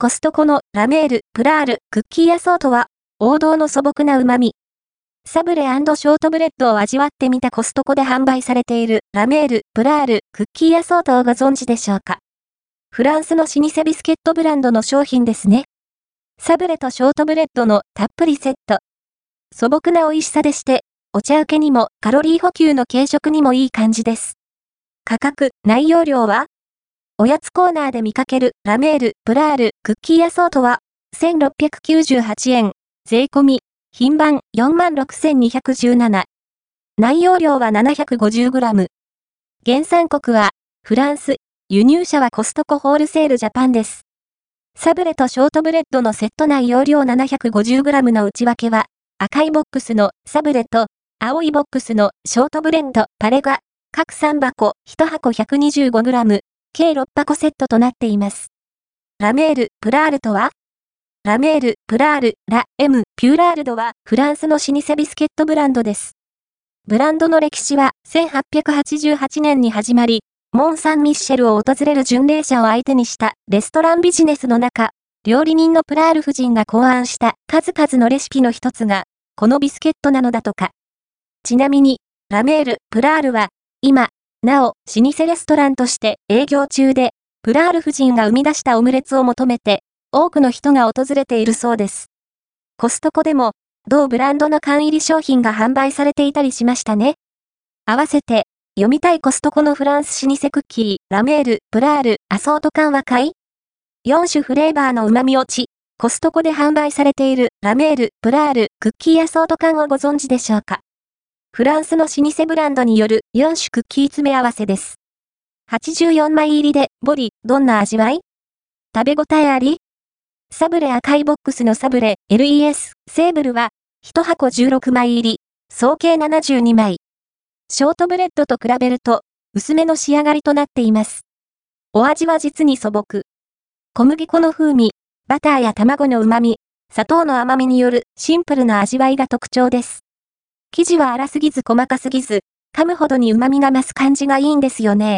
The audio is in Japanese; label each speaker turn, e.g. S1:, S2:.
S1: コストコのラメール、プラール、クッキーアソートは、王道の素朴な旨味。サブレショートブレッドを味わってみたコストコで販売されているラメール、プラール、クッキーアソートをご存知でしょうか？フランスの老舗ビスケットブランドの商品ですね。サブレとショートブレッドのたっぷりセット。素朴な美味しさでして、お茶受けにもカロリー補給の軽食にもいい感じです。価格、内容量はおやつコーナーで見かけるラメール、プラール、クッキーアソートは1698円、税込み、品番46,217。内容量は 750g。原産国はフランス、輸入者はコストコホールセールジャパンです。サブレとショートブレッドのセット内容量 750g の内訳は、赤いボックスのサブレと、青いボックスのショートブレンド、パレが、各3箱、1箱 125g、計6箱セットとなっています。ラメール、プラールとは？ラメール、プラール、ラ、エム、ピューラールドはフランスの老舗ビスケットブランドです。ブランドの歴史は1888年に始まり、モン・サン・ミッシェルを訪れる巡礼者を相手にしたレストランビジネスの中、料理人のプラール夫人が考案した数々のレシピの一つが、このビスケットなのだとか。ちなみに、ラメール、プラールは、今、なお、老舗レストランとして営業中で、プラール夫人が生み出したオムレツを求めて、多くの人が訪れているそうです。コストコでも、同ブランドの缶入り商品が販売されていたりしましたね。合わせて、読みたいコストコのフランス老舗クッキー、ラメール、プラール、アソート缶は買い ?4 種フレーバーの旨味落ち、コストコで販売されているラメール、プラール、クッキーアソート缶をご存知でしょうか？フランスの老舗ブランドによる4種クッキー詰め合わせです。84枚入りで、ボリ、どんな味わい？食べ応えあり？サブレ赤いボックスのサブレ、LES、セーブルは、1箱16枚入り、総計72枚。ショートブレッドと比べると、薄めの仕上がりとなっています。お味は実に素朴。小麦粉の風味、バターや卵の旨味、砂糖の甘みによるシンプルな味わいが特徴です。生地は粗すぎず細かすぎず、噛むほどに旨味が増す感じがいいんですよね。